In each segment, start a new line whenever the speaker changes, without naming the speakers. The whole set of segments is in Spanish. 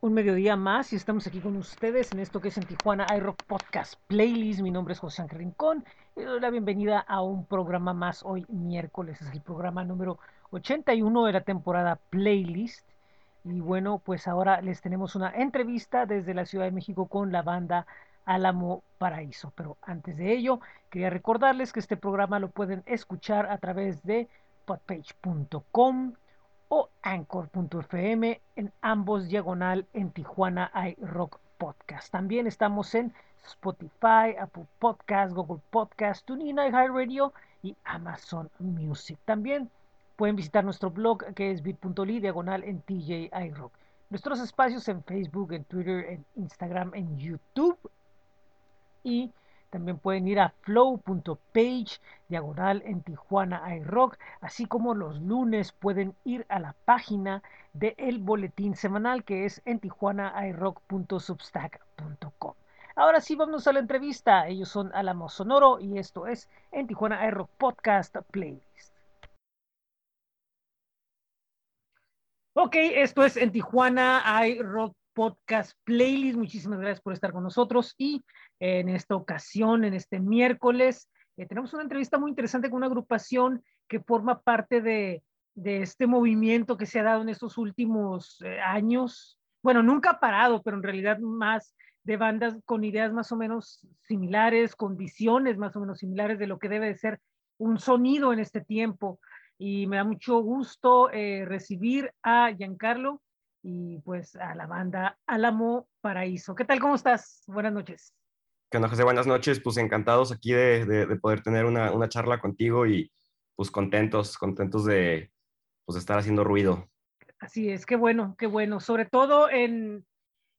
un mediodía más y estamos aquí con ustedes en esto que es en Tijuana iRock Podcast Playlist. Mi nombre es José Ángel Rincón y doy la bienvenida a un programa más hoy miércoles. Es el programa número 81 de la temporada Playlist. Y bueno, pues ahora les tenemos una entrevista desde la Ciudad de México con la banda Álamo Paraíso. Pero antes de ello, quería recordarles que este programa lo pueden escuchar a través de podpage.com o anchor.fm en ambos diagonal en Tijuana iRock Podcast. También estamos en Spotify, Apple Podcast, Google Podcast, TuneIn, Radio y Amazon Music. También pueden visitar nuestro blog que es bit.ly diagonal en TJ iRock. Nuestros espacios en Facebook, en Twitter, en Instagram, en YouTube y también pueden ir a flow.page, diagonal en Tijuana iRock, así como los lunes pueden ir a la página del el boletín semanal que es en tijuanairock.substack.com. Ahora sí, vamos a la entrevista. Ellos son Alamo Sonoro y esto es en Tijuana iRock Podcast Playlist. Ok, esto es en Tijuana iRock Podcast Playlist. Muchísimas gracias por estar con nosotros y en esta ocasión, en este miércoles. Eh, tenemos una entrevista muy interesante con una agrupación que forma parte de, este movimiento que se ha dado en estos últimos eh, años. Bueno, nunca ha parado, pero en realidad más de bandas con ideas más o menos similares, con visiones más o menos similares de lo que debe de ser un sonido en este tiempo. Y me da mucho gusto eh, recibir a Giancarlo y pues a la banda Álamo Paraíso. ¿Qué tal? ¿Cómo estás? Buenas noches.
¿Qué onda, José? Buenas noches. Pues encantados aquí de, de, poder tener una, una, charla contigo y pues contentos, contentos de pues, estar haciendo ruido.
Así es, qué bueno, qué bueno. Sobre todo en,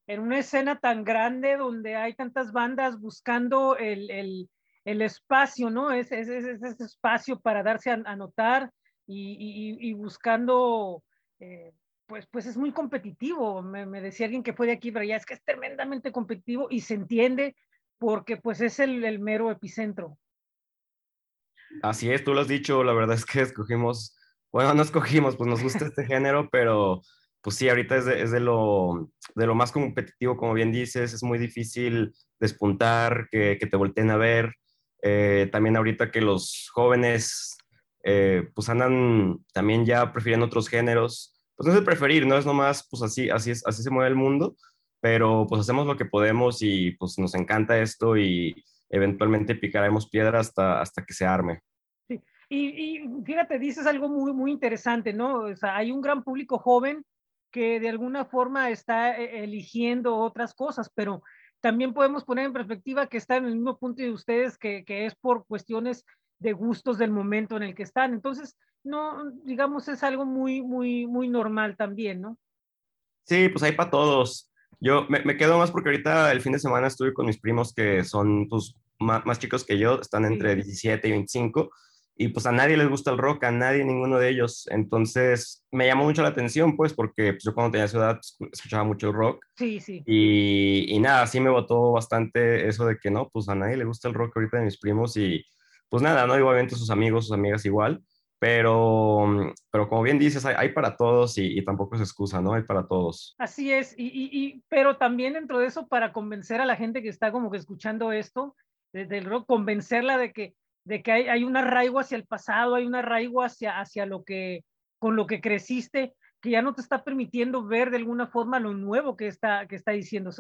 en una escena tan grande donde hay tantas bandas buscando el, el, el espacio, ¿no? Ese, ese, ese, espacio para darse a, notar y, y, y buscando, eh, pues, pues es muy competitivo. Me, me, decía alguien que fue de aquí, pero ya es que es tremendamente competitivo y se entiende porque pues es el, el, mero epicentro.
Así es, tú lo has dicho, la verdad es que escogimos, bueno, no escogimos, pues nos gusta este género, pero pues sí, ahorita es de, es de, lo, de lo más competitivo, como bien dices, es muy difícil despuntar, que, que te volteen a ver. Eh, también ahorita que los jóvenes eh, pues andan también ya prefiriendo otros géneros, pues no es el preferir, no es nomás, pues así, así, es, así se mueve el mundo, pero pues hacemos lo que podemos y pues nos encanta esto y eventualmente picaremos piedra hasta, hasta que se arme.
Sí. Y, y, fíjate, dices algo muy, muy interesante, ¿no? Hay un gran público joven que de alguna forma está eh, eligiendo otras cosas, pero también podemos poner en perspectiva que está en el mismo punto de ustedes, que, que es por cuestiones de gustos del momento en el que están. Entonces, no, digamos, es algo muy, muy, muy normal también, ¿no?
Sí, pues hay para todos. Yo me, me, quedo más porque ahorita el fin de semana estuve con mis primos que son pues, más, más, chicos que yo, están entre 17 y 25, y pues a nadie les gusta el rock, a nadie, ninguno de ellos. Entonces me llamó mucho la atención, pues, porque pues, yo cuando tenía ciudad escuchaba mucho rock.
Sí, sí.
Y, y nada, sí me votó bastante eso de que no, pues a nadie le gusta el rock ahorita de mis primos y pues nada, ¿no? Igualmente sus amigos, sus amigas igual. Pero, pero como bien dices, hay, hay para todos y, y, tampoco es excusa, ¿no? Hay para todos.
Así es, y, y, y, pero también dentro de eso, para convencer a la gente que está como que escuchando esto, desde el rock, convencerla de que, de que hay, hay un arraigo hacia el pasado, hay un arraigo hacia, hacia lo que, con lo que creciste, que ya no te está permitiendo ver de alguna forma lo nuevo que está, que está diciendo.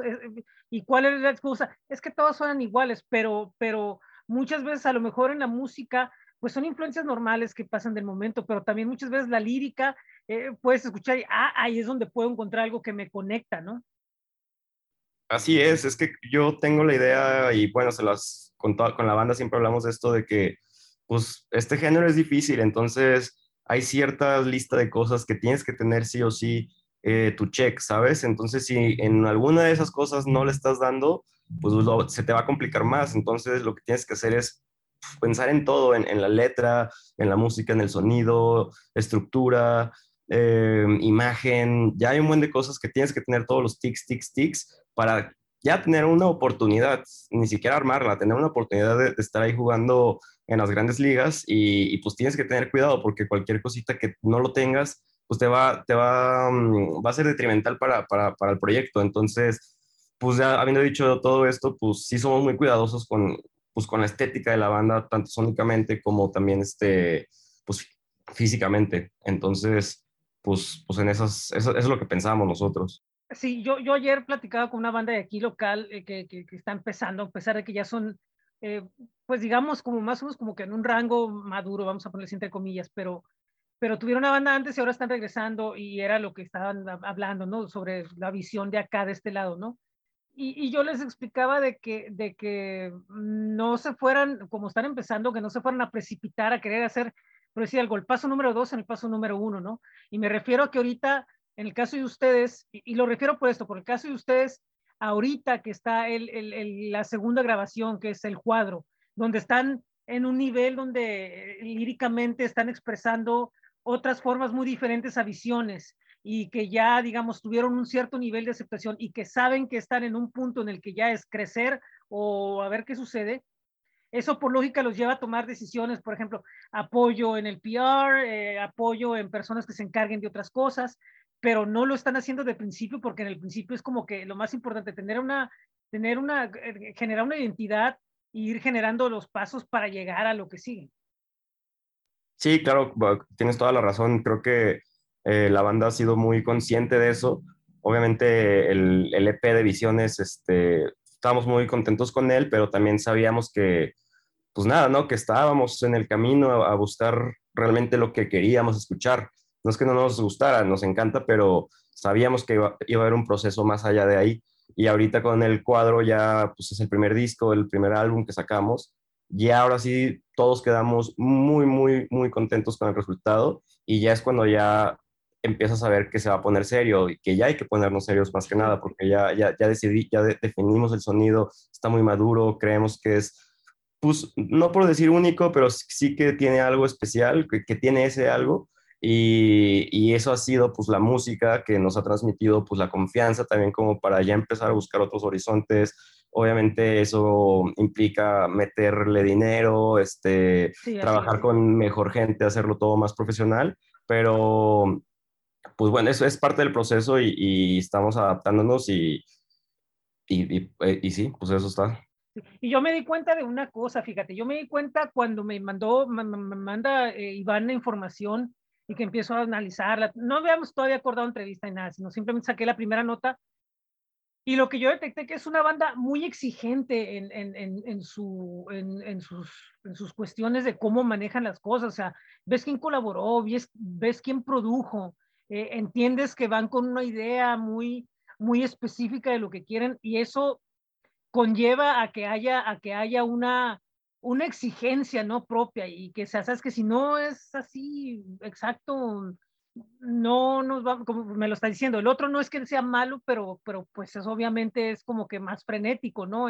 ¿Y cuál es la excusa? Es que todos suenan iguales, pero, pero muchas veces a lo mejor en la música pues son influencias normales que pasan del momento, pero también muchas veces la lírica eh, puedes escuchar y ah, ahí es donde puedo encontrar algo que me conecta, ¿no?
Así es, es que yo tengo la idea y bueno, se las con, con la banda siempre hablamos de esto de que pues este género es difícil, entonces hay cierta lista de cosas que tienes que tener sí o sí eh, tu check, ¿sabes? Entonces si en alguna de esas cosas no le estás dando, pues se te va a complicar más, entonces lo que tienes que hacer es pensar en todo, en, en, la letra, en la música, en el sonido, estructura, eh, imagen, ya hay un buen de cosas que tienes que tener todos los tics, tics, tics para ya tener una oportunidad, ni siquiera armarla, tener una oportunidad de, estar ahí jugando en las grandes ligas y, y, pues tienes que tener cuidado porque cualquier cosita que no lo tengas pues te va, te va, mm, va a ser detrimental para, para, para el proyecto. Entonces, pues ya habiendo dicho todo esto, pues sí somos muy cuidadosos con, pues, con la estética de la banda, tanto sónicamente como también este, pues, físicamente. Entonces, pues, pues en esas, eso, es lo que pensábamos nosotros.
Sí, yo, yo ayer platicaba con una banda de aquí local eh, que, que, está empezando, a pesar de que ya son, eh, pues digamos, como más o menos como que en un rango maduro, vamos a ponerles entre comillas, pero, pero tuvieron una banda antes y ahora están regresando y era lo que estaban hablando, ¿no? Sobre la visión de acá, de este lado, ¿no? Y, yo les explicaba de que, de que no se fueran, como están empezando, que no se fueran a precipitar a querer hacer por decir algo, el paso número dos en el paso número uno, ¿no? Y me refiero a que ahorita, en el caso de ustedes, y, lo refiero por esto, por el caso de ustedes, ahorita que está el, el, la segunda grabación, que es el cuadro, donde están en un nivel donde eh, líricamente están expresando otras formas muy diferentes a visiones y que ya, digamos, tuvieron un cierto nivel de aceptación y que saben que están en un punto en el que ya es crecer o a ver qué sucede, eso por lógica los lleva a tomar decisiones, por ejemplo, apoyo en el PR, eh, apoyo en personas que se encarguen de otras cosas, pero no lo están haciendo de principio porque en el principio es como que lo más importante, tener una, tener una, eh, generar una identidad e ir generando los pasos para llegar a lo que sigue.
Sí, claro, tienes toda la razón. Creo que eh, la banda ha sido muy consciente de eso. Obviamente el, el EP de Visiones este, estábamos muy contentos con él, pero también sabíamos que, pues nada, ¿no? Que estábamos en el camino a, buscar realmente lo que queríamos escuchar. No es que no nos gustara, nos encanta, pero sabíamos que iba, a haber un proceso más allá de ahí. Y ahorita con el cuadro ya, pues es el primer disco, el primer álbum que sacamos. Y ahora sí, todos quedamos muy, muy, muy contentos con el resultado. Y ya es cuando ya empiezas a ver que se va a poner serio y que ya hay que ponernos serios más que nada, porque ya, ya, ya decidí, ya definimos el sonido, está muy maduro, creemos que es, pues, no por decir único, pero sí que tiene algo especial, que, que tiene ese algo. Y, y, eso ha sido pues la música que nos ha transmitido pues la confianza también como para ya empezar a buscar otros horizontes. Obviamente eso implica meterle dinero, este, trabajar con mejor gente, hacerlo todo más profesional, pero pues bueno, eso es parte del proceso y, estamos adaptándonos y, y, eh, y, sí, pues eso está.
Y yo me di cuenta de una cosa, fíjate, yo me di cuenta cuando me mandó, me, manda eh, Iván la información y que empiezo a analizarla. No habíamos todavía acordado entrevista ni nada, sino simplemente saqué la primera nota. Y lo que yo detecté que es una banda muy exigente en, en, en, en su, sus, en sus cuestiones de cómo manejan las cosas. O sea, ves quién colaboró, ves, ves quién produjo, eh, entiendes que van con una idea muy, muy específica de lo que quieren y eso conlleva a que haya, a que haya una, una exigencia no propia y que sabes que si no es así exacto, no nos va, como me lo está diciendo, el otro no es que sea malo, pero, pero pues eso obviamente es como que más frenético, ¿no?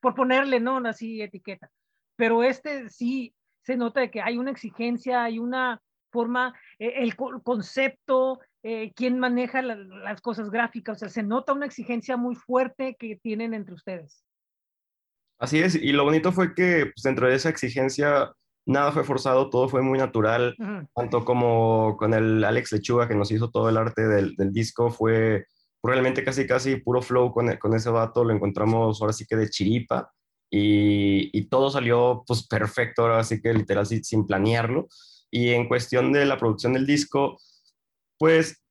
por ponerle, ¿no? Así etiqueta. Pero este sí se nota de que hay una exigencia, hay una, forma, eh, el concepto, eh, quién maneja las cosas gráficas, o sea, se nota una exigencia muy fuerte que tienen entre ustedes.
Así es, y lo bonito fue que pues, dentro de esa exigencia nada fue forzado, todo fue muy natural, tanto como con el Alex Lechuga que nos hizo todo el arte del, del disco, fue realmente casi casi puro flow con, con, ese vato, lo encontramos ahora sí que de chiripa y, y todo salió pues perfecto, ahora sí que literal sin planearlo. Y en cuestión de la producción del disco, pues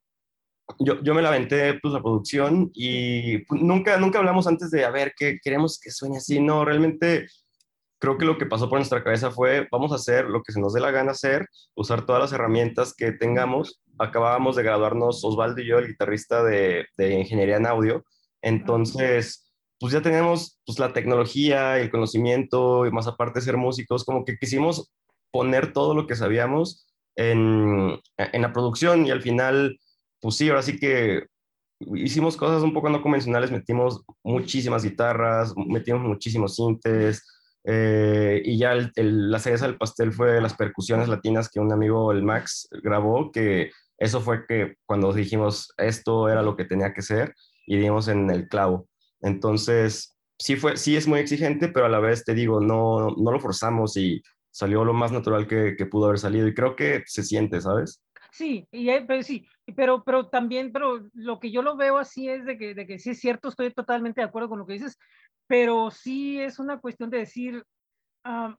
yo, yo me la aventé pues la producción y pues, nunca, nunca hablamos antes de, a ver, ¿qué queremos que suene así? No, realmente creo que lo que pasó por nuestra cabeza fue, vamos a hacer lo que se nos dé la gana hacer, usar todas las herramientas que tengamos. Acabábamos de graduarnos Osvaldo y yo, el guitarrista de, de ingeniería en audio. Entonces, pues ya tenemos pues la tecnología, el conocimiento y más aparte ser músicos, como que quisimos poner todo lo que sabíamos en, en la producción y al final, pues sí, ahora sí que hicimos cosas un poco no convencionales, metimos muchísimas guitarras, metimos muchísimos sintes, eh, y ya la cereza del pastel fue las percusiones latinas que un amigo, el Max, grabó, que eso fue que cuando dijimos esto era lo que tenía que ser y dimos en el clavo. Entonces, sí, fue, sí es muy exigente, pero a la vez te digo, no, no lo forzamos y salió lo más natural que, que, pudo haber salido y creo que se siente, ¿sabes?
Sí, y, pero sí, pero, pero también, pero lo que yo lo veo así es de que, de que sí es cierto, estoy totalmente de acuerdo con lo que dices, pero sí es una cuestión de decir, ah,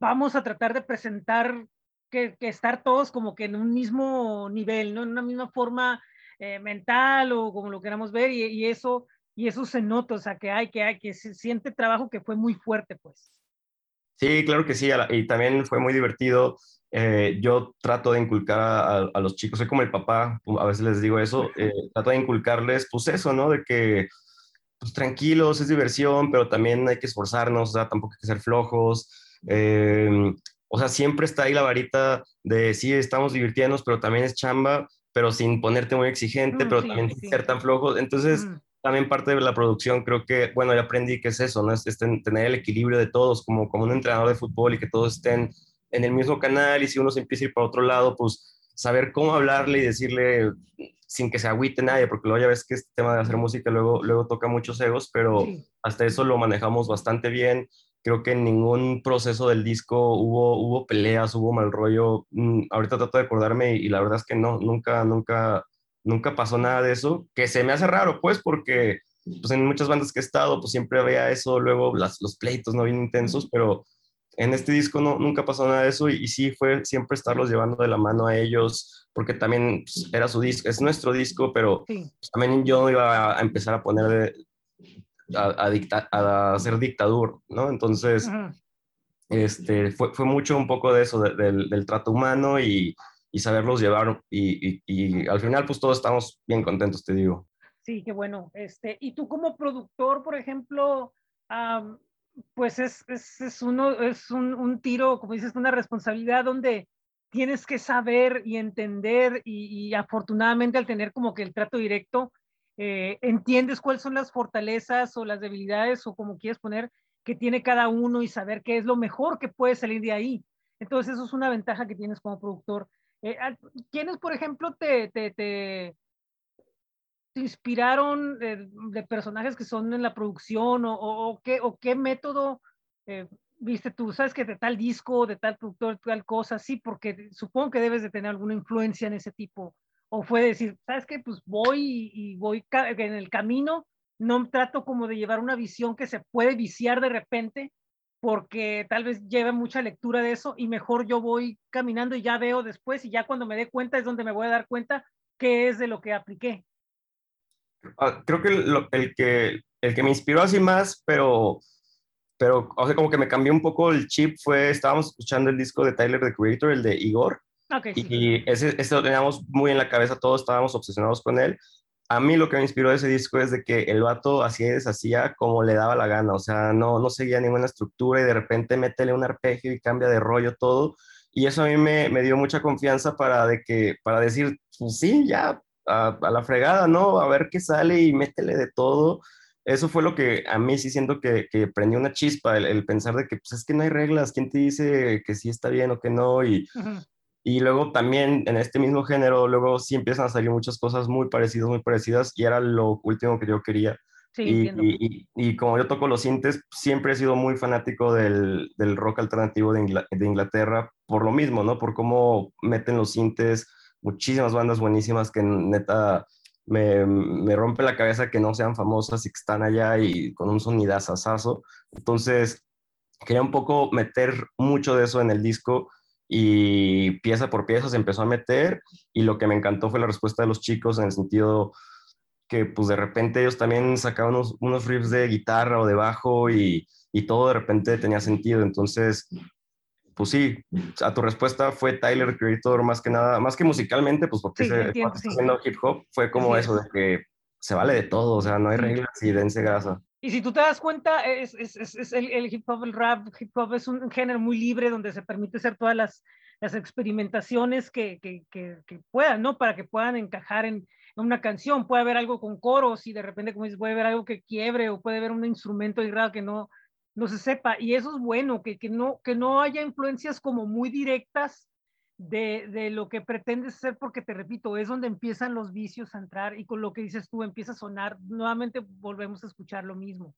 vamos a tratar de presentar que, que, estar todos como que en un mismo nivel, ¿no? En una misma forma eh, mental o como lo queramos ver, y, y, eso, y eso se nota, o sea, que hay, que hay, que se siente trabajo que fue muy fuerte, pues.
Sí, claro que sí, y también fue muy divertido eh, yo trato de inculcar a, los chicos, soy como el papá, a veces les digo eso, eh, trato de inculcarles pues eso, ¿no? De que pues tranquilos, es diversión, pero también hay que esforzarnos, o sea, tampoco hay que ser flojos. Eh, o sea, siempre está ahí la varita de sí, estamos divirtiéndonos, pero también es chamba, pero sin ponerte muy exigente, mm, pero también sin ser tan flojos. Entonces, mm. También parte de la producción, creo que, bueno, ya aprendí que es eso, ¿no? Es, tener el equilibrio de todos, como, como un entrenador de fútbol y que todos estén en el mismo canal y si uno se empieza a ir para otro lado, pues saber cómo hablarle y decirle sin que se agüite nadie, porque luego ya ves que este tema de hacer música luego, luego toca muchos egos, pero hasta eso lo manejamos bastante bien. Creo que en ningún proceso del disco hubo, hubo peleas, hubo mal rollo. Mm, ahorita trato de acordarme y, la verdad es que no, nunca, nunca, nunca pasó nada de eso, que se me hace raro, pues, porque pues, en muchas bandas que he estado, pues siempre había eso, luego las, los pleitos no bien intensos, pero en este disco no, nunca pasó nada de eso y, sí fue siempre estarlos llevando de la mano a ellos, porque también pues, era su disco, es nuestro disco, pero pues, también yo iba a empezar a poner a, a, hacer dictadura, ¿no? Entonces, este, fue, fue, mucho un poco de eso, del, trato humano y, y saberlos llevar y, y, al final pues todos estamos bien contentos, te digo.
Sí, qué bueno. Este, y tú como productor, por ejemplo, pues es, es, es uno, es un, un, tiro, como dices, una responsabilidad donde tienes que saber y entender y, afortunadamente al tener como que el trato directo, eh, entiendes cuáles son las fortalezas o las debilidades o como quieres poner que tiene cada uno y saber qué es lo mejor que puede salir de ahí. Entonces eso es una ventaja que tienes como productor. Eh, ¿Quiénes, por ejemplo, te, te, te, inspiraron de, personajes que son en la producción o, o, qué, o qué método eh, viste tú? ¿Sabes que de tal disco, de tal productor, tal cosa? Sí, porque supongo que debes de tener alguna influencia en ese tipo. O fue decir, ¿sabes qué? Pues voy y, voy en el camino, no trato como de llevar una visión que se puede viciar de repente, porque tal vez lleve mucha lectura de eso y mejor yo voy caminando y ya veo después y ya cuando me dé cuenta es donde me voy a dar cuenta qué es de lo que apliqué.
Ah, creo que, el que el que me inspiró así más, pero, pero o sea, como que me cambió un poco el chip fue, estábamos escuchando el disco de Tyler, the Creator, el de Igor,
okay, sí.
y ese, ese lo teníamos muy en la cabeza, todos estábamos obsesionados con él. A mí lo que me inspiró ese disco es de que el vato hacía y deshacía como le daba la gana, o sea, no, no seguía ninguna estructura y de repente métele un arpegio y cambia de rollo todo. Y eso a mí me, me dio mucha confianza para, de que, para decir, pues sí, ya, a, la fregada, ¿no? A ver qué sale y métele de todo. Eso fue lo que a mí sí siento que, que prendió una chispa, el, pensar de que pues es que no hay reglas, ¿quién te dice que sí está bien o que no? Y, y luego también en este mismo género, luego sí empiezan a salir muchas cosas muy parecidas, muy parecidas, y era lo último que yo quería.
Sí,
y, y, y, como yo toco los sintes, siempre he sido muy fanático del, del rock alternativo de, de, Inglaterra por lo mismo, ¿no? Por cómo meten los sintes, muchísimas bandas buenísimas que neta me, me, rompe la cabeza que no sean famosas y que están allá y con un sonidazazazo. Entonces, quería un poco meter mucho de eso en el disco y pieza por pieza se empezó a meter y lo que me encantó fue la respuesta de los chicos en el sentido que pues de repente ellos también sacaban unos, unos riffs de guitarra o de bajo y, y todo de repente tenía sentido. Entonces, pues sí, a tu respuesta fue Tyler Creator más que nada, más que musicalmente, pues porque se, está haciendo hip hop, fue como eso de que se vale de todo, o sea, no hay reglas y dense grasa.
Y si tú te das cuenta, es, es, es, el, el, hip hop, el rap, hip hop es un género muy libre donde se permite hacer todas las, las experimentaciones que, que, que, puedan, ¿no? Para que puedan encajar en, una canción. Puede haber algo con coros y de repente, como dices, puede haber algo que quiebre o puede haber un instrumento y raro que no, no se sepa. Y eso es bueno, que, no, que no haya influencias como muy directas de, de, lo que pretendes ser, porque te repito, es donde empiezan los vicios a entrar y con lo que dices tú empieza a sonar, nuevamente volvemos a escuchar lo mismo.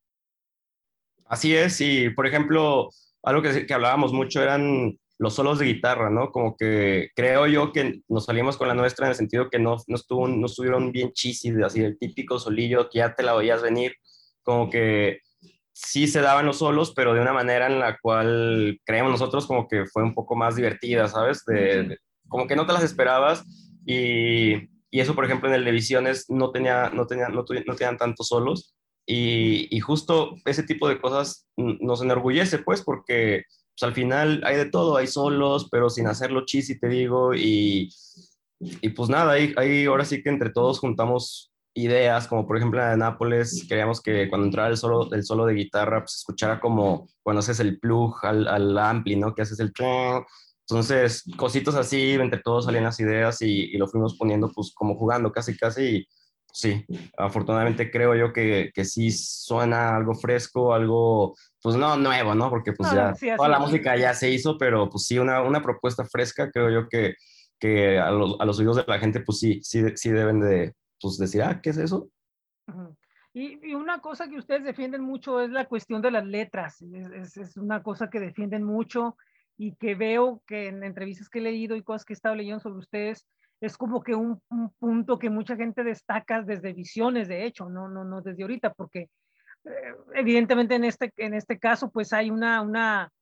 Así es, y por ejemplo, algo que, que hablábamos mucho eran los solos de guitarra, ¿no? Como que creo yo que nos salimos con la nuestra en el sentido que no, no, estuvo, no estuvieron bien chisis, así el típico solillo que ya te la oías venir, como que sí se daban los solos, pero de una manera en la cual creemos nosotros como que fue un poco más divertida, ¿sabes? De, como que no te las esperabas y, y, eso, por ejemplo, en el de Visiones no, tenía, no, tenía, no, no tenían tantos solos y, y, justo ese tipo de cosas nos enorgullece, pues, porque pues, al final hay de todo, hay solos, pero sin hacerlo chis, y te digo, y, y pues nada, ahí, ahí ahora sí que entre todos juntamos ideas, como por ejemplo en Nápoles, queríamos que cuando entrara el solo, el solo de guitarra, pues escuchara como cuando haces el plug al, al ampli, ¿no? Que haces el... Entonces, cositas así, entre todos salían las ideas y, y, lo fuimos poniendo pues como jugando casi casi y sí, afortunadamente creo yo que, que sí suena algo fresco, algo pues no nuevo, ¿no? Porque pues ya toda la música ya se hizo, pero pues sí, una, una propuesta fresca, creo yo que, que a, los, a los oídos de la gente pues sí, sí, sí deben de pues, decir, ah, ¿qué es eso?
Y, y, una cosa que ustedes defienden mucho es la cuestión de las letras, es, es, una cosa que defienden mucho y que veo que en entrevistas que he leído y cosas que he estado leyendo sobre ustedes, es como que un, un punto que mucha gente destaca desde visiones, de hecho, no, no, no desde ahorita, porque eh, evidentemente en este, en este caso pues hay una, una,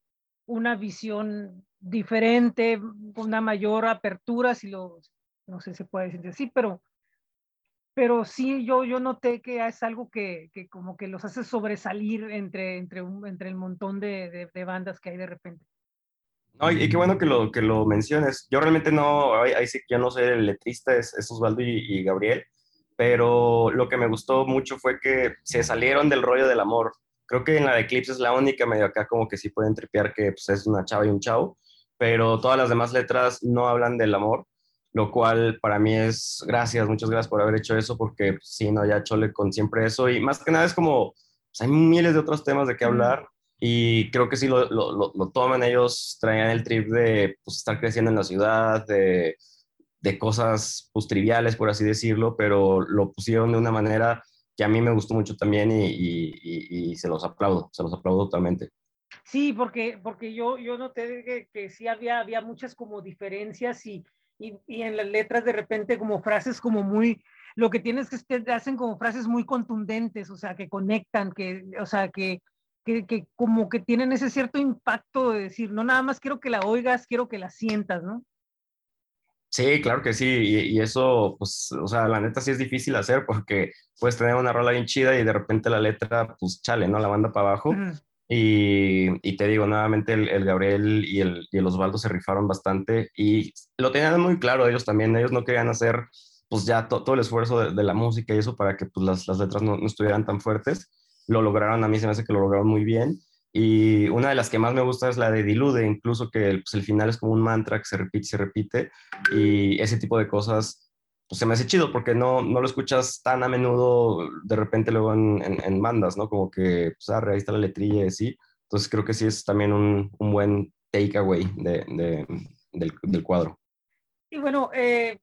una visión diferente, una mayor apertura, si lo, no sé si puede decir así, pero, pero sí yo, yo noté que es algo que, que como que los hace sobresalir entre, entre, un, entre el montón de, de, bandas que hay de repente.
No, y, qué bueno que lo, que lo menciones. Yo realmente no, ahí, sí que yo no sé el letrista, es, es Osvaldo y, y Gabriel, pero lo que me gustó mucho fue que se salieron del rollo del amor. Creo que en la de Eclipse es la única medio acá como que sí pueden tripear que pues, es una chava y un chavo, pero todas las demás letras no hablan del amor, lo cual para mí es gracias, muchas gracias por haber hecho eso, porque pues, sí, no, ya chole con siempre eso, y más que nada es como, pues, hay miles de otros temas de qué hablar, y creo que sí lo, lo, lo toman ellos, traían el trip de pues, estar creciendo en la ciudad, de de cosas pues, triviales, por así decirlo, pero lo pusieron de una manera que a mí me gustó mucho también y, y, y se los aplaudo, se los aplaudo totalmente.
Sí, porque, porque yo, yo noté que, que sí había, había muchas como diferencias y, y, y, en las letras de repente como frases como muy, lo que tienes que te hacen como frases muy contundentes, o sea, que conectan, que, o sea, que, que, que como que tienen ese cierto impacto de decir, no nada más quiero que la oigas, quiero que la sientas, ¿no?
Sí, claro que sí, y, y, eso, pues, o sea, la neta sí es difícil hacer porque puedes tener una rola bien chida y de repente la letra, pues, chale, ¿no? La banda para abajo. Uh -huh. Y, te digo, nuevamente el, el Gabriel y el, y el, Osvaldo se rifaron bastante y lo tenían muy claro ellos también, ellos no querían hacer, pues, ya to, todo el esfuerzo de, la música y eso para que, pues, las, las letras no, estuvieran tan fuertes. Lo lograron, a mí se me hace que lo lograron muy bien. Y una de las que más me gusta es la de Dilude, incluso que pues, el final es como un mantra que se repite se repite. Y ese tipo de cosas, pues se me hace chido porque no, no lo escuchas tan a menudo de repente luego en, en, en bandas, ¿no? Como que, pues, ah, ahí está la letrilla y así. Entonces creo que sí es también un, un buen takeaway de, de, del, del, cuadro.
Y bueno, eh,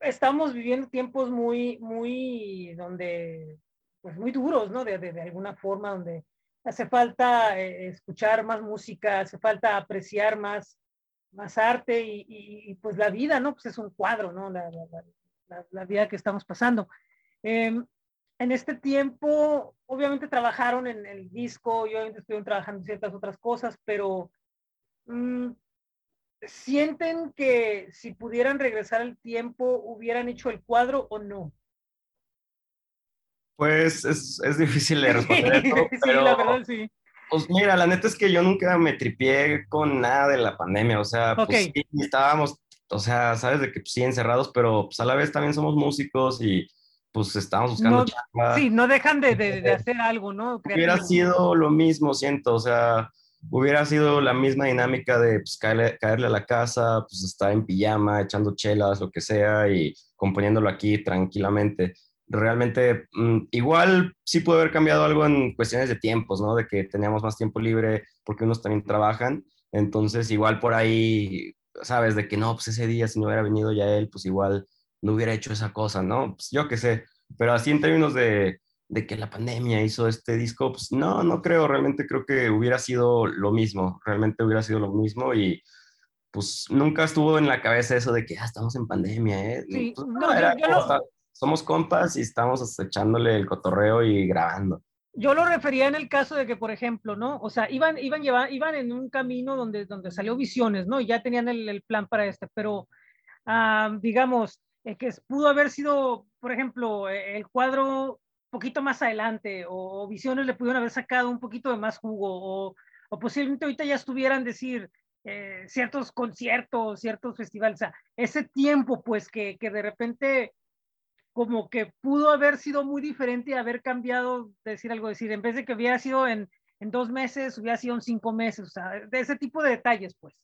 estamos viviendo tiempos muy, muy, donde, pues muy duros, ¿no? De, de alguna forma, donde hace falta eh, escuchar más música, hace falta apreciar más, más arte y, y, y, pues la vida, ¿no? Pues es un cuadro, ¿no? La, la, la, la vida que estamos pasando. Eh, en este tiempo, obviamente trabajaron en el disco, y obviamente estuvieron trabajando en ciertas otras cosas, pero mmm, ¿sienten que si pudieran regresar al tiempo, hubieran hecho el cuadro o no?
Pues es, es difícil de responder.
Sí, pero, la verdad, sí.
Pues mira, la neta es que yo nunca me tripié con nada de la pandemia, o sea,
okay.
pues sí, estábamos, o sea, sabes de que pues, sí encerrados, pero pues a la vez también somos músicos y pues estábamos buscando
no. Sí, no dejan de, de, de hacer algo, ¿no?
Hubiera sido lo mismo, siento, o sea, hubiera sido la misma dinámica de pues, caerle, caerle, a la casa, pues estar en pijama, echando chelas, lo que sea, y componiéndolo aquí tranquilamente realmente mmm, igual sí puede haber cambiado algo en cuestiones de tiempos, ¿no? De que teníamos más tiempo libre porque unos también trabajan, entonces igual por ahí, sabes, de que no, pues ese día si no hubiera venido ya él, pues igual no hubiera hecho esa cosa, ¿no? Pues yo qué sé, pero así en términos de, de que la pandemia hizo este disco, pues no, no creo, realmente creo que hubiera sido lo mismo, realmente hubiera sido lo mismo y pues nunca estuvo en la cabeza eso de que ah, estamos en pandemia, ¿eh?
Sí,
pues,
no, era
somos compas y estamos echándole el cotorreo y grabando.
Yo lo refería en el caso de que, por ejemplo, ¿no? O sea, iban, iban, llevar, iban en un camino donde, donde salió Visiones, ¿no? Y ya tenían el, plan para este, pero digamos, eh, que pudo haber sido, por ejemplo, eh, el cuadro poquito más adelante, o, Visiones le pudieron haber sacado un poquito de más jugo, o, o posiblemente ahorita ya estuvieran decir eh, ciertos conciertos, ciertos festivales, o sea, ese tiempo, pues, que, que de repente como que pudo haber sido muy diferente y haber cambiado, decir algo, decir, en vez de que hubiera sido en, en dos meses, hubiera sido en cinco meses, o sea, de ese tipo de detalles, pues.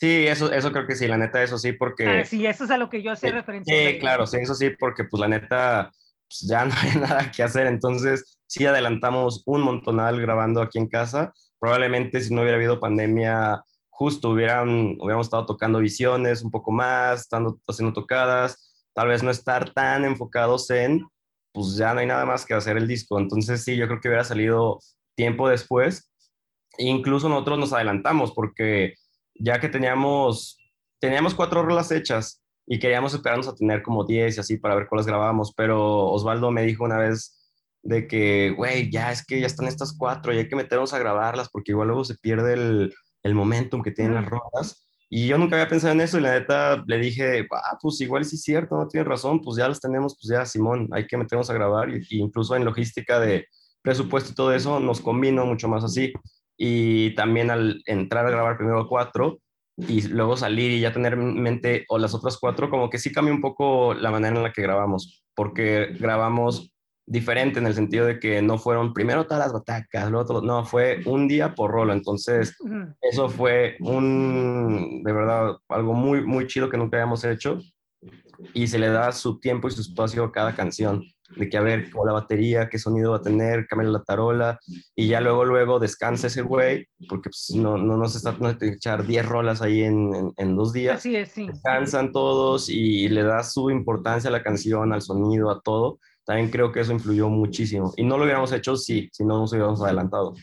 Sí, eso, eso creo que sí, la neta, eso sí, porque...
Ah, sí, eso es a lo que yo hacía referencia.
Sí, claro, sí, eso sí, porque pues la neta, pues, ya no hay nada que hacer, entonces sí adelantamos un montonal grabando aquí en casa, probablemente si no hubiera habido pandemia, justo hubieran, hubiéramos estado tocando visiones un poco más, estando haciendo tocadas, tal vez no estar tan enfocados en, pues ya no hay nada más que hacer el disco. Entonces sí, yo creo que hubiera salido tiempo después. incluso nosotros nos adelantamos porque ya que teníamos, teníamos cuatro rolas hechas y queríamos esperarnos a tener como diez y así para ver cuáles grabábamos, pero Osvaldo me dijo una vez de que, güey, ya es que ya están estas cuatro y hay que meternos a grabarlas porque igual luego se pierde el, el momentum que tienen las rolas. Y yo nunca había pensado en eso y la neta le dije, ah, pues igual sí es cierto, no tienes razón, pues ya los tenemos, pues ya Simón, hay que meternos a grabar y, incluso en logística de presupuesto y todo eso nos combino mucho más así. Y también al entrar a grabar primero cuatro y luego salir y ya tener en mente o las otras cuatro, como que sí cambia un poco la manera en la que grabamos, porque grabamos diferente en el sentido de que no fueron primero todas las batacas, luego todo, no, fue un día por rolo, entonces eso fue un, de verdad, algo muy, muy chido que nunca habíamos hecho. Y se le da su tiempo y su espacio a cada canción, de que a ver, como la batería, qué sonido va a tener, cambia la tarola. Y ya luego, luego descansa ese güey, porque pues, no, no nos está no echar 10 rolas ahí en, en, dos días.
Así es, sí.
Descansan todos y le da su importancia a la canción, al sonido, a todo también creo que eso influyó muchísimo. Y no lo hubiéramos hecho si, si no nos hubiéramos adelantado.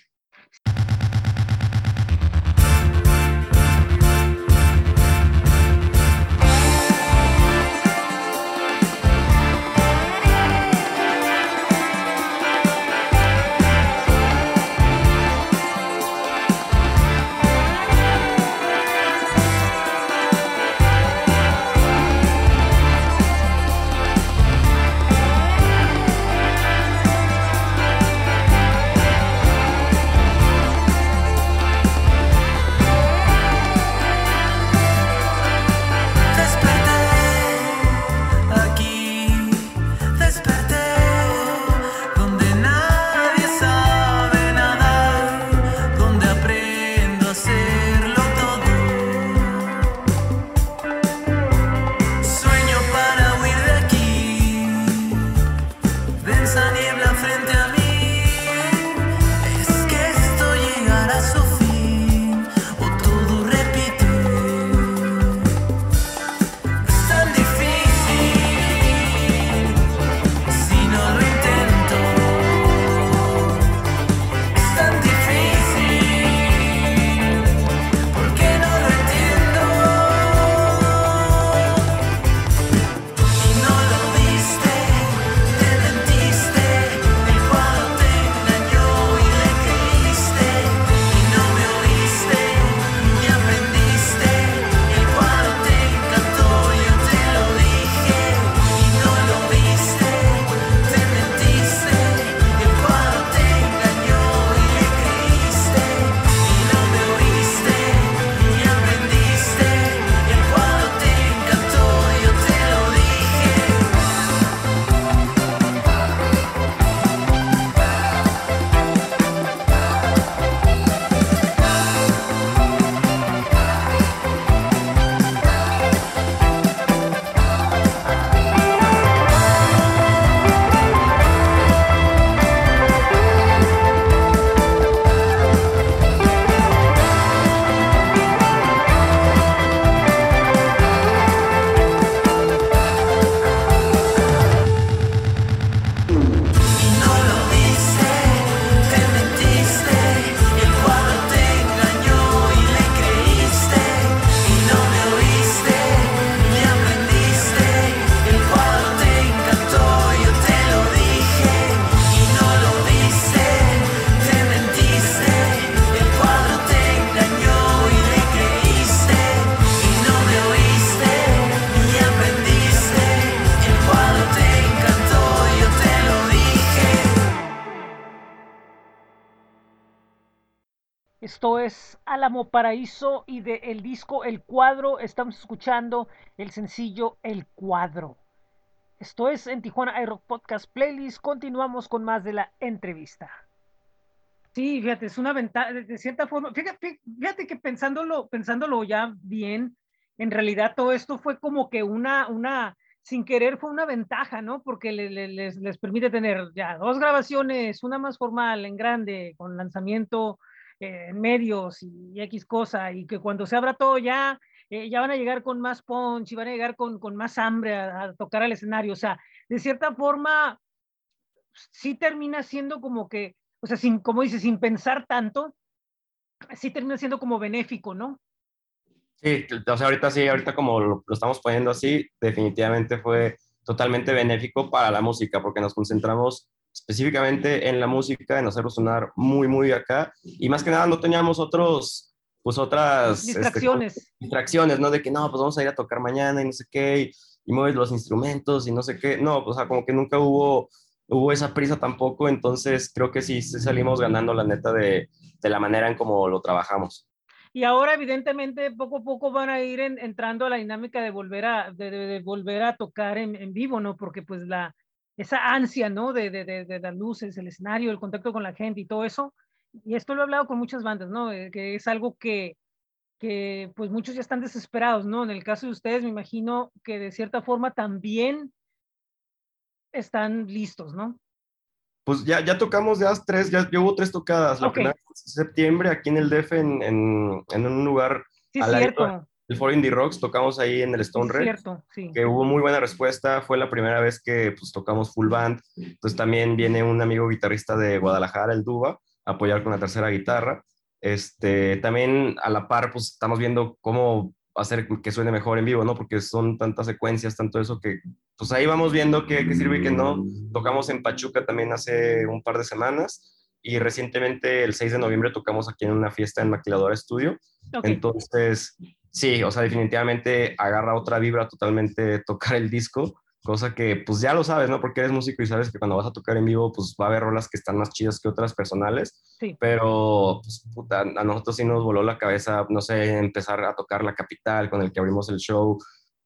Esto es Álamo Paraíso y de el disco El Cuadro estamos escuchando el sencillo El Cuadro. Esto es en Tijuana iRock Podcast Playlist. Continuamos con más de la entrevista. Sí, fíjate, es una ventaja, de cierta forma, fíjate, fíjate, que pensándolo, pensándolo ya bien, en realidad todo esto fue como que una, una, sin querer fue una ventaja, ¿no? Porque les, les permite tener ya dos grabaciones, una más formal, en grande, con lanzamiento eh, medios y X cosa, y que cuando se abra todo ya, eh, ya van a llegar con más punch y van a llegar con, con más hambre a, tocar al escenario. O sea, de cierta forma, sí termina siendo como que, o sea, sin, como dice, sin pensar tanto, sí termina siendo como benéfico, ¿no?
Sí, o sea, ahorita sí, ahorita como lo, lo estamos poniendo así, definitivamente fue totalmente benéfico para la música, porque nos concentramos específicamente en la música, en hacerlo sonar muy, muy acá. Y más que nada no teníamos otros, pues otras...
Este, distracciones.
distracciones, ¿no? De que no, pues vamos a ir a tocar mañana y no sé qué, y, mueves los instrumentos y no sé qué. No, pues, o sea, como que nunca hubo, hubo esa prisa tampoco, entonces creo que sí, salimos ganando la neta de, de la manera en cómo lo trabajamos.
Y ahora, evidentemente, poco a poco van a ir entrando a la dinámica de volver a, de, volver a tocar en, en, vivo, ¿no? Porque pues la, esa ansia, ¿no? De, de, de, las luces, el escenario, el contacto con la gente y todo eso. Y esto lo he hablado con muchas bandas, ¿no? que es algo que, que, pues muchos ya están desesperados, ¿no? En el caso de ustedes, me imagino que de cierta forma también están listos, ¿no?
Pues ya, ya tocamos ya tres, ya, hubo tres tocadas. La primera fue en septiembre aquí en el DF, en, en, en un lugar
sí, cierto
el Foro Indie Rocks, tocamos ahí en el Stone Red,
cierto, sí.
que hubo muy buena respuesta, fue la primera vez que pues, tocamos full band, entonces también viene un amigo guitarrista de Guadalajara, el Duba, a apoyar con la tercera guitarra. Este, también a la par, pues estamos viendo cómo hacer que suene mejor en vivo, ¿no? Porque son tantas secuencias, tanto eso que, pues ahí vamos viendo qué, sirve y qué no. Tocamos en Pachuca también hace un par de semanas y recientemente el 6 de noviembre tocamos aquí en una fiesta en Maquiladora Studio. Entonces, sí, o sea, definitivamente agarra otra vibra totalmente tocar el disco, cosa que pues ya lo sabes, ¿no? Porque eres músico y sabes que cuando vas a tocar en vivo, pues va a haber rolas que están más chidas que otras personales,
sí.
pero pues puta, a nosotros sí nos voló la cabeza, no sé, empezar a tocar La Capital con el que abrimos el show,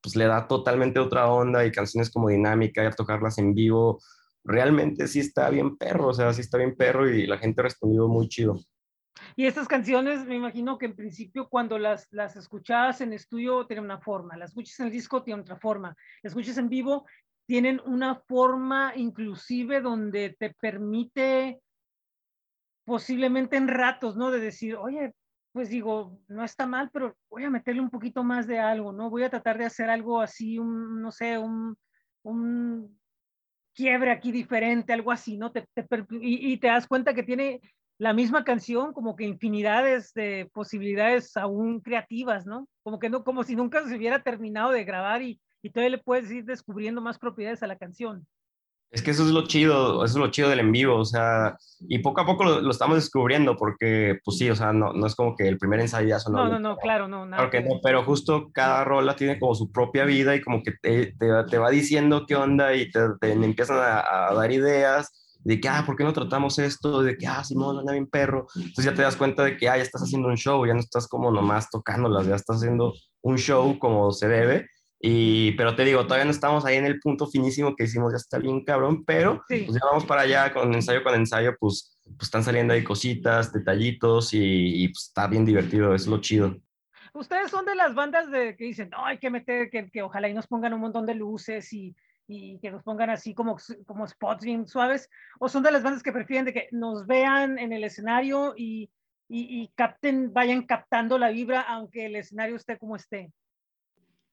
pues le da totalmente otra onda y canciones como dinámica y a tocarlas en vivo, realmente sí está bien perro, o sea, sí está bien perro y la gente ha respondido muy chido.
Y estas canciones, me imagino que en principio cuando las, las escuchabas en estudio tienen una forma, las escuchas en disco tienen otra forma, las escuchas en vivo tienen una forma inclusive donde te permite posiblemente en ratos, ¿no? De decir, oye, pues digo, no está mal, pero voy a meterle un poquito más de algo, ¿no? Voy a tratar de hacer algo así, un, no sé, un, un quiebre aquí diferente, algo así, ¿no? Te, y, y, te das cuenta que tiene la misma canción, como que infinidades de posibilidades aún creativas, ¿no? Como que no, como si nunca se hubiera terminado de grabar y, y todavía le puedes ir descubriendo más propiedades a la canción.
Es que eso es lo chido, eso es lo chido del en vivo, o sea, y poco a poco lo, estamos descubriendo, porque, pues sí, o sea, no, no es como que el primer ensayo ya
sonó. No, no, no, claro, no.
Nada claro que no, pero justo cada rola tiene como su propia vida y como que te, te, va diciendo qué onda y te, te empiezan a, a, dar ideas de que, ah, ¿por qué no tratamos esto? De que, ah, Simón, anda bien perro. Entonces ya te das cuenta de que, ah, ya estás haciendo un show, ya no estás como nomás tocándolas, ya estás haciendo un show como se debe. Y, pero te digo, todavía no estamos ahí en el punto finísimo que hicimos, ya está bien cabrón, pero pues ya vamos para allá con ensayo con ensayo, pues, pues están saliendo ahí cositas, detallitos y, pues está bien divertido, es lo chido.
Ustedes son de las bandas de que dicen, no, hay que meter, que, que ojalá y nos pongan un montón de luces y, y que nos pongan así como, como spots bien suaves, o son de las bandas que prefieren de que nos vean en el escenario y, y, capten, vayan captando la vibra aunque el escenario esté como esté.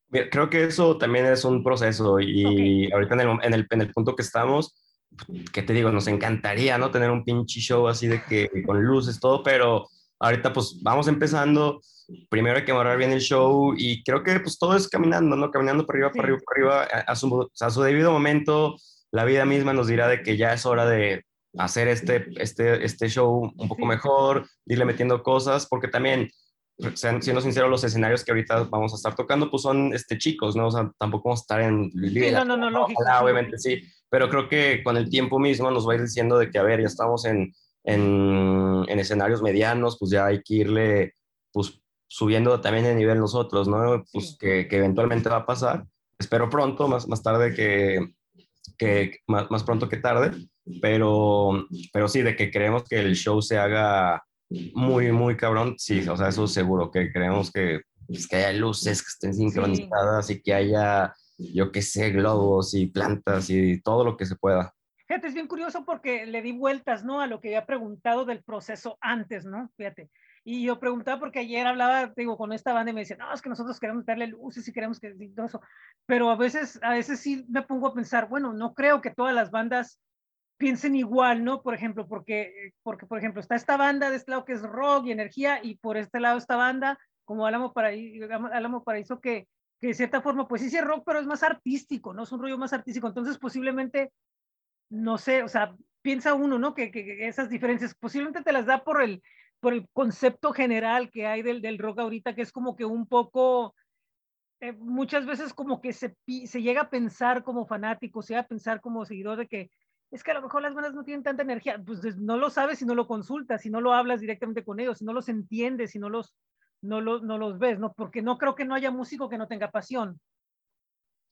creo que eso también es un proceso y ahorita en el, en, el, en el, punto que estamos, que te digo, nos encantaría, ¿no? Tener un pinche show así de que con luces, todo, pero ahorita pues vamos empezando, primero hay que mejorar bien el show y creo que pues todo es caminando, ¿no? Caminando por arriba, por arriba, por arriba, a, su, a su debido momento, la vida misma nos dirá de que ya es hora de hacer este, este, este show un poco mejor, irle metiendo cosas, porque también, siendo sincero, los escenarios que ahorita vamos a estar tocando, pues son este, chicos, ¿no? O sea, tampoco vamos a estar en...
Sí, no, no, no, lógico.
obviamente sí, pero creo que con el tiempo mismo nos va a ir diciendo de que, a ver, ya estamos en en, en, escenarios medianos, pues ya hay que irle pues, subiendo también de nivel nosotros, ¿no? Pues que, que, eventualmente va a pasar. Espero pronto, más, más tarde que, que más, más, pronto que tarde, pero, pero sí, de que creemos que el show se haga muy, muy cabrón, sí, o sea, eso seguro, que creemos que, pues, que haya luces que estén sincronizadas y que haya, yo qué sé, globos y plantas y todo lo que se pueda.
Fíjate, es bien curioso porque le di vueltas, ¿no? A lo que había preguntado del proceso antes, ¿no? Fíjate. Y yo preguntaba porque ayer hablaba, digo, con esta banda y me decía, no, es que nosotros queremos darle luces y queremos que todo eso. Pero a veces, a veces sí me pongo a pensar, bueno, no creo que todas las bandas piensen igual, ¿no? Por ejemplo, porque, porque por ejemplo, está esta banda de este lado que es rock y energía y por este lado esta banda como Álamo Paraíso, Álamo Paraíso que, que de cierta forma, pues sí, sí es rock, pero es más artístico, ¿no? Es un rollo más artístico. Entonces, posiblemente no sé, o sea, piensa uno, ¿no? Que, que, esas diferencias posiblemente te las da por el, por el concepto general que hay del, del rock ahorita, que es como que un poco, eh, muchas veces como que se, se llega a pensar como fanático, se llega a pensar como seguidor de que es que a lo mejor las bandas no tienen tanta energía, pues no lo sabes si no lo consultas, si no lo hablas directamente con ellos, si no los entiendes, si no los, no, lo, no los ves, ¿no? Porque no creo que no haya músico que no tenga pasión.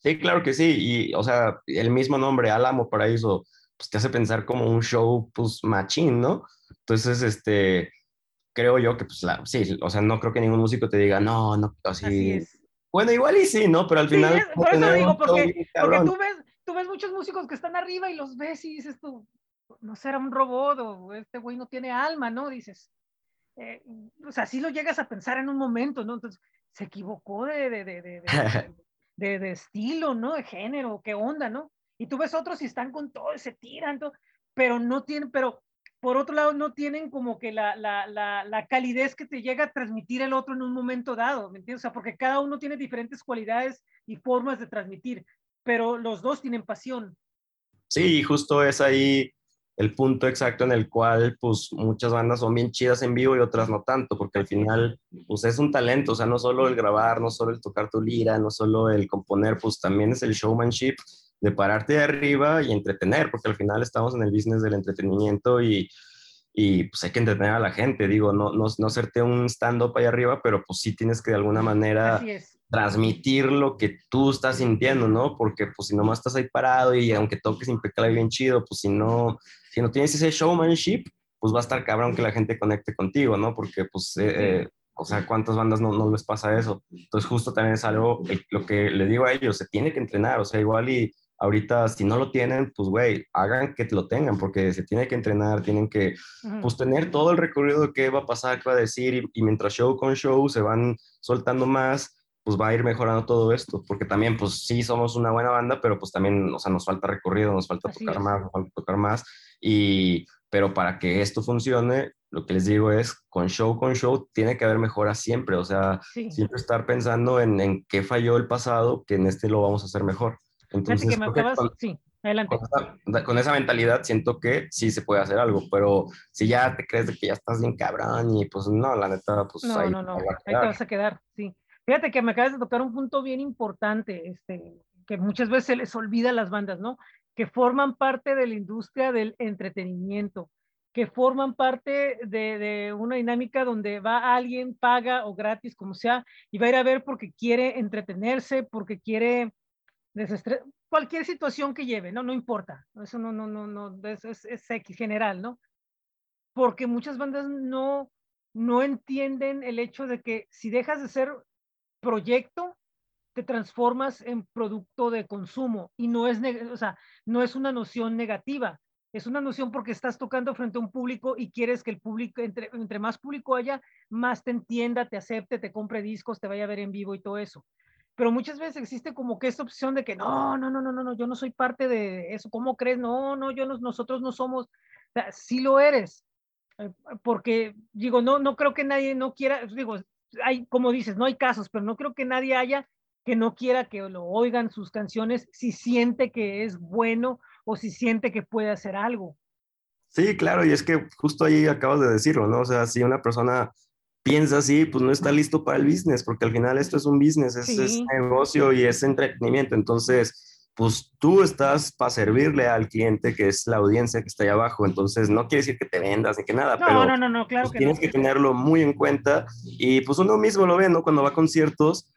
Sí, claro que sí. Y, o sea, el mismo nombre, Álamo Paraíso, pues te hace pensar como un show, pues, machín, ¿no? Entonces, este, creo yo que, pues, la, sí, o sea, no creo que ningún músico te diga, no, no, así. así es. Bueno, igual y sí, ¿no? Pero al final...
Sí, por eso digo, porque, porque tú, ves, tú ves muchos músicos que están arriba y los ves y dices tú, no será un robot o este güey no tiene alma, ¿no? Dices. Eh, o sea, sí lo llegas a pensar en un momento, ¿no? Entonces, se equivocó de, de, de, de de, de, estilo, ¿no? De género, qué onda, ¿no? Y tú ves otros y están con todo, se tiran, todo, pero no tienen, pero por otro lado no tienen como que la, la, la, la, calidez que te llega a transmitir el otro en un momento dado, ¿me entiendes? O sea, porque cada uno tiene diferentes cualidades y formas de transmitir, pero los dos tienen pasión.
Sí, justo es ahí el punto exacto en el cual pues muchas bandas son bien chidas en vivo y otras no tanto, porque al final pues es un talento, o sea, no solo el grabar, no solo el tocar tu lira, no solo el componer, pues también es el showmanship de pararte de arriba y entretener, porque al final estamos en el business del entretenimiento y, y pues hay que entretener a la gente, digo, no, no, no hacerte un stand-up ahí arriba, pero pues sí tienes que de alguna manera transmitir lo que tú estás sintiendo, ¿no? Porque pues si nomás estás ahí parado y aunque toques impecable bien chido, pues si no si no tienes ese showmanship, pues va a estar cabrón que la gente conecte contigo, ¿no? Porque, pues, eh, eh, o sea, ¿cuántas bandas no, no, les pasa eso? Entonces, justo también es algo, lo que le digo a ellos, se tiene que entrenar, o sea, igual y ahorita si no lo tienen, pues, güey, hagan que lo tengan, porque se tiene que entrenar, tienen que, pues, tener todo el recorrido de qué va a pasar, qué va a decir, y, y mientras show con show se van soltando más, pues va a ir mejorando todo esto, porque también, pues sí, somos una buena banda, pero pues también, o sea, nos falta recorrido, nos falta tocar más, nos falta tocar más, y, pero para que esto funcione, lo que les digo es, con show, con show, tiene que haber mejora siempre, o sea, siempre estar pensando en, en, qué falló el pasado, que en este lo vamos a hacer mejor. Entonces,
que me acabas... con, sí. Adelante.
Con esa, con esa, mentalidad siento que sí se puede hacer algo, pero si ya te crees de que ya estás bien cabrón y pues no, la neta, pues
no,
ahí,
no, no, ahí te vas a quedar, sí. Fíjate que me acabas de tocar un punto bien importante, este, que muchas veces se les olvida a las bandas, ¿no? Que forman parte de la industria del entretenimiento, que forman parte de, de una dinámica donde va alguien, paga o gratis, como sea, y va a ir a ver porque quiere entretenerse, porque quiere desestresar, cualquier situación que lleve, ¿no? No importa, eso no, no, no, no, es, es, es X general, ¿no? Porque muchas bandas no, no entienden el hecho de que si dejas de ser proyecto, te transformas en producto de consumo y no es, o sea, no es una noción negativa, es una noción porque estás tocando frente a un público y quieres que el público, entre, entre más público haya, más te entienda, te acepte, te compre discos, te vaya a ver en vivo y todo eso. Pero muchas veces existe como que esta opción de que no, no, no, no, no, no, yo no soy parte de eso, ¿cómo crees? No, no, yo no, nosotros no somos, o sea, sí lo eres, eh, porque digo, no, no creo que nadie no quiera, digo, hay, como dices, no hay casos, pero no creo que nadie haya que no quiera que lo oigan sus canciones si siente que es bueno o si siente que puede hacer algo.
Sí, claro, y es que justo ahí acabas de decirlo, ¿no? O sea, si una persona piensa así, pues no está listo para el business, porque al final esto es un business, es, sí. es negocio y es entretenimiento. Entonces, pues tú estás para servirle al cliente que es la audiencia que está ahí abajo. Entonces, no quiere decir que te vendas ni que nada,
no,
pero
no, no, no, claro
pues,
que
tienes
no.
que tenerlo muy en cuenta. Y pues uno mismo lo ve, ¿no? Cuando va a conciertos,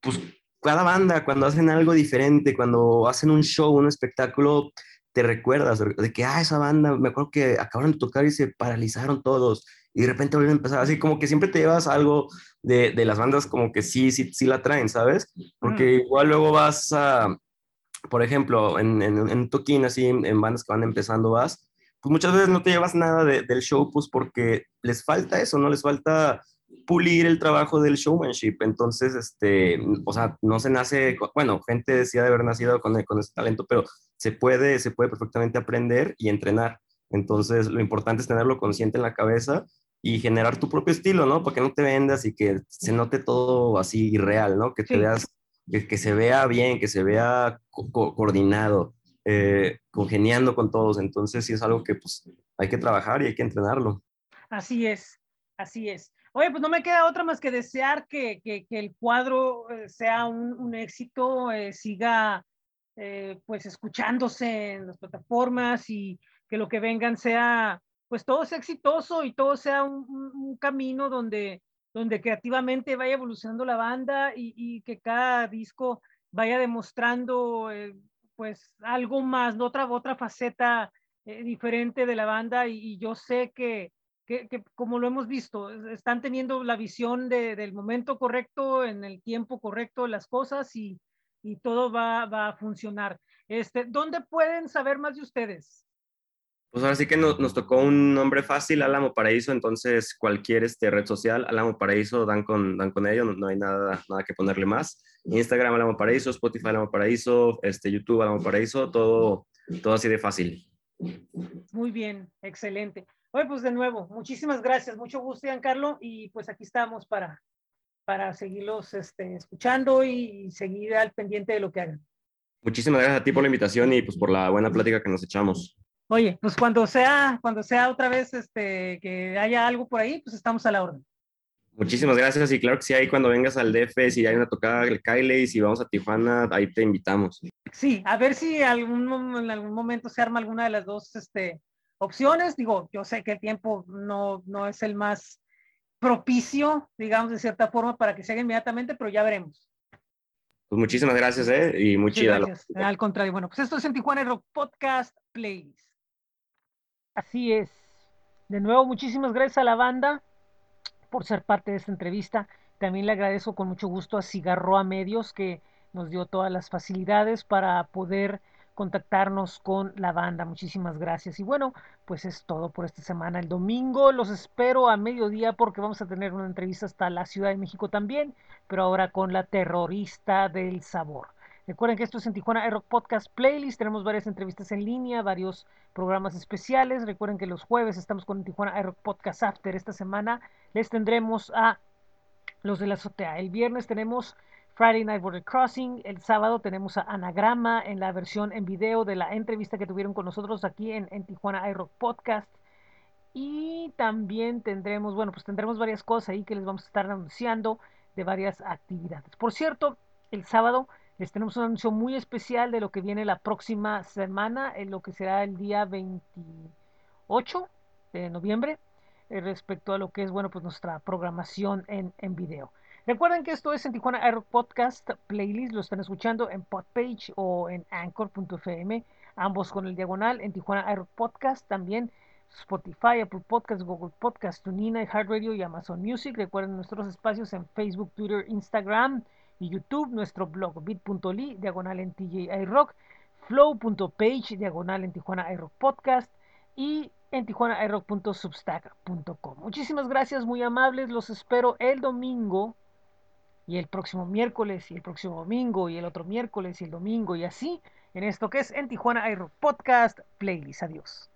pues cada banda, cuando hacen algo diferente, cuando hacen un show, un espectáculo, te recuerdas de que, ah, esa banda, me acuerdo que acabaron de tocar y se paralizaron todos y de repente vuelven a empezar, así como que siempre te llevas algo de, de las bandas como que sí, sí, sí la traen, ¿sabes? Porque
Mm.
igual luego vas a, por ejemplo, en, en, en toquín así, en bandas que van empezando vas, pues muchas veces no te llevas nada de, del show, pues porque les falta eso, ¿no? Les falta pulir el trabajo del showmanship. Entonces, este, o sea, no se nace, bueno, gente decía de haber nacido con, con ese talento, pero se puede, se puede perfectamente aprender y entrenar. Entonces, lo importante es tenerlo consciente en la cabeza y generar tu propio estilo, ¿no? Para que no te vendas y que se note todo así irreal, ¿no? Que te
Sí.
veas, que, que, se vea bien, que se vea co co coordinado, eh, congeniando con todos. Entonces, sí es algo que pues hay que trabajar y hay que entrenarlo.
Así es, así es. Oye, pues no me queda otra más que desear que, que, que el cuadro eh, sea un, un éxito, eh, siga eh, pues escuchándose en las plataformas y que lo que vengan sea, pues todo sea exitoso y todo sea un, un camino donde, donde creativamente vaya evolucionando la banda y, que cada disco vaya demostrando eh, pues algo más, ¿no? otra, otra faceta eh, diferente de la banda y, yo sé que, que, como lo hemos visto, están teniendo la visión de, del momento correcto, en el tiempo correcto las cosas y, y todo va, va, a funcionar. Este, ¿Dónde pueden saber más de ustedes?
Pues ahora sí que nos, nos, tocó un nombre fácil, Álamo Paraíso, entonces cualquier este, red social, Álamo Paraíso, dan con, dan con ello, no, no hay nada, nada que ponerle más. Instagram, Álamo Paraíso, Spotify, Álamo Paraíso, este, YouTube, Álamo Paraíso, todo, todo así de fácil.
Muy bien, excelente. Oye, pues de nuevo, muchísimas gracias, mucho gusto, Giancarlo, y pues aquí estamos para, para seguirlos este, escuchando y, y seguir al pendiente de lo que hagan.
Muchísimas gracias a ti por la invitación y pues por la buena plática que nos echamos.
Oye, pues cuando sea, cuando sea otra vez este, que haya algo por ahí, pues estamos a la orden.
Muchísimas gracias y claro que sí, ahí cuando vengas al DF, si hay una tocada, el Kyle y si vamos a Tijuana, ahí te invitamos.
Sí, a ver si algún, en algún momento se arma alguna de las dos este, opciones. Digo, yo sé que el tiempo no, no es el más propicio, digamos, de cierta forma, para que se haga inmediatamente, pero ya veremos.
Pues muchísimas gracias, ¿eh? Y muy chida.
Gracias. Al contrario, bueno, pues esto es en Tijuana Rock Podcast Plays. Así es. De nuevo, muchísimas gracias a la banda por ser parte de esta entrevista. También le agradezco con mucho gusto a Cigarroa Medios que nos dio todas las facilidades para poder contactarnos con la banda. Muchísimas gracias. Y bueno, pues es todo por esta semana. El domingo los espero a mediodía porque vamos a tener una entrevista hasta la Ciudad de México también, pero ahora con la terrorista del sabor. Recuerden que esto es en Tijuana Rock Podcast Playlist. Tenemos varias entrevistas en línea, varios programas especiales. Recuerden que los jueves estamos con Tijuana Rock Podcast After. Esta semana les tendremos a los de la azotea. El viernes tenemos Friday Night Border Crossing. El sábado tenemos a Anagrama en la versión en video de la entrevista que tuvieron con nosotros aquí en, en Tijuana iRock Podcast. Y también tendremos, bueno, pues tendremos varias cosas ahí que les vamos a estar anunciando de varias actividades. Por cierto, el sábado les tenemos un anuncio muy especial de lo que viene la próxima semana, en lo que será el día 28 de noviembre, eh, respecto a lo que es, bueno, pues nuestra programación en, en video. Recuerden que esto es en Tijuana Air Podcast Playlist, lo están escuchando en Podpage o en Anchor.fm, ambos con el diagonal, en Tijuana Air Podcast también. Spotify, Apple Podcast, Google Podcast, Tunina, iHeartRadio y Amazon Music. Recuerden nuestros espacios en Facebook, Twitter, Instagram y YouTube, nuestro blog bit.ly, diagonal en flow.page, diagonal en Tijuana iRock Podcast y en tijuanairock.substack.com. Muchísimas gracias, muy amables, los espero el domingo y el próximo miércoles y el próximo domingo y el otro miércoles y el domingo y así en esto que es en Tijuana iRock Podcast Playlist. Adiós.